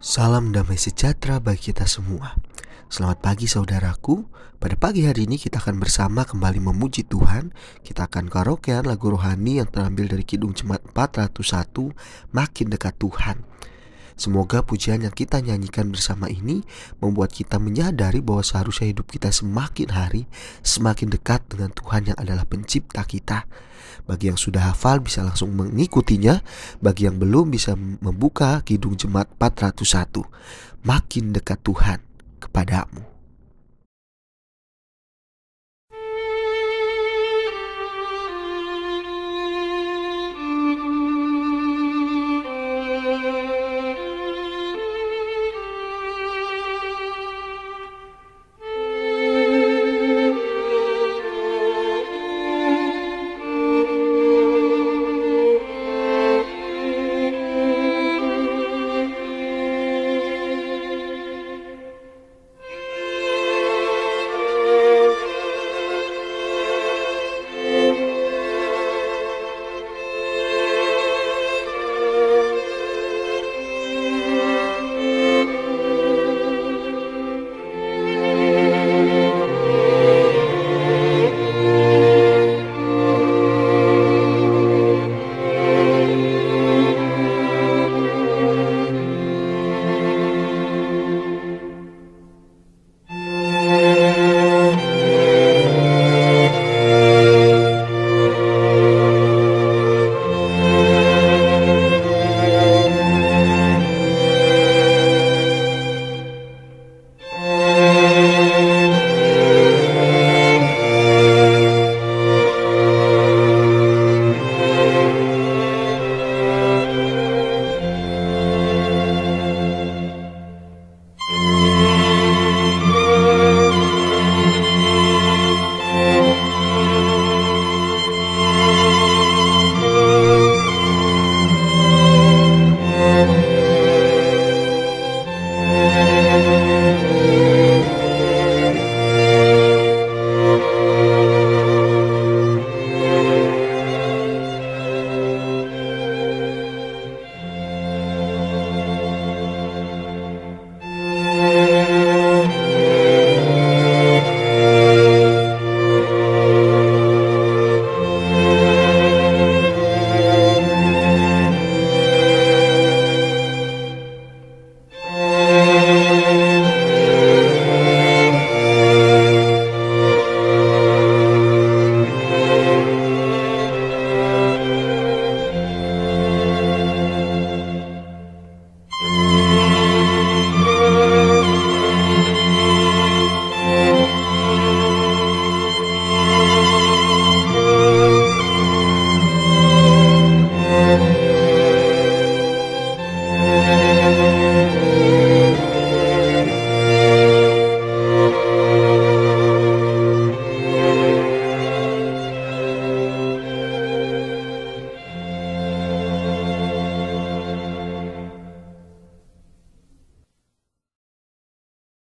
Salam damai sejahtera bagi kita semua. Selamat pagi saudaraku. Pada pagi hari ini kita akan bersama kembali memuji Tuhan. Kita akan karaokean lagu rohani yang terambil dari Kidung Jemaat 401, Makin Dekat Tuhan. Semoga pujian yang kita nyanyikan bersama ini membuat kita menyadari bahwa seharusnya hidup kita semakin hari semakin dekat dengan Tuhan yang adalah pencipta kita. Bagi yang sudah hafal bisa langsung mengikutinya, bagi yang belum bisa membuka Kidung Jemaat 401. Makin dekat Tuhan kepadamu.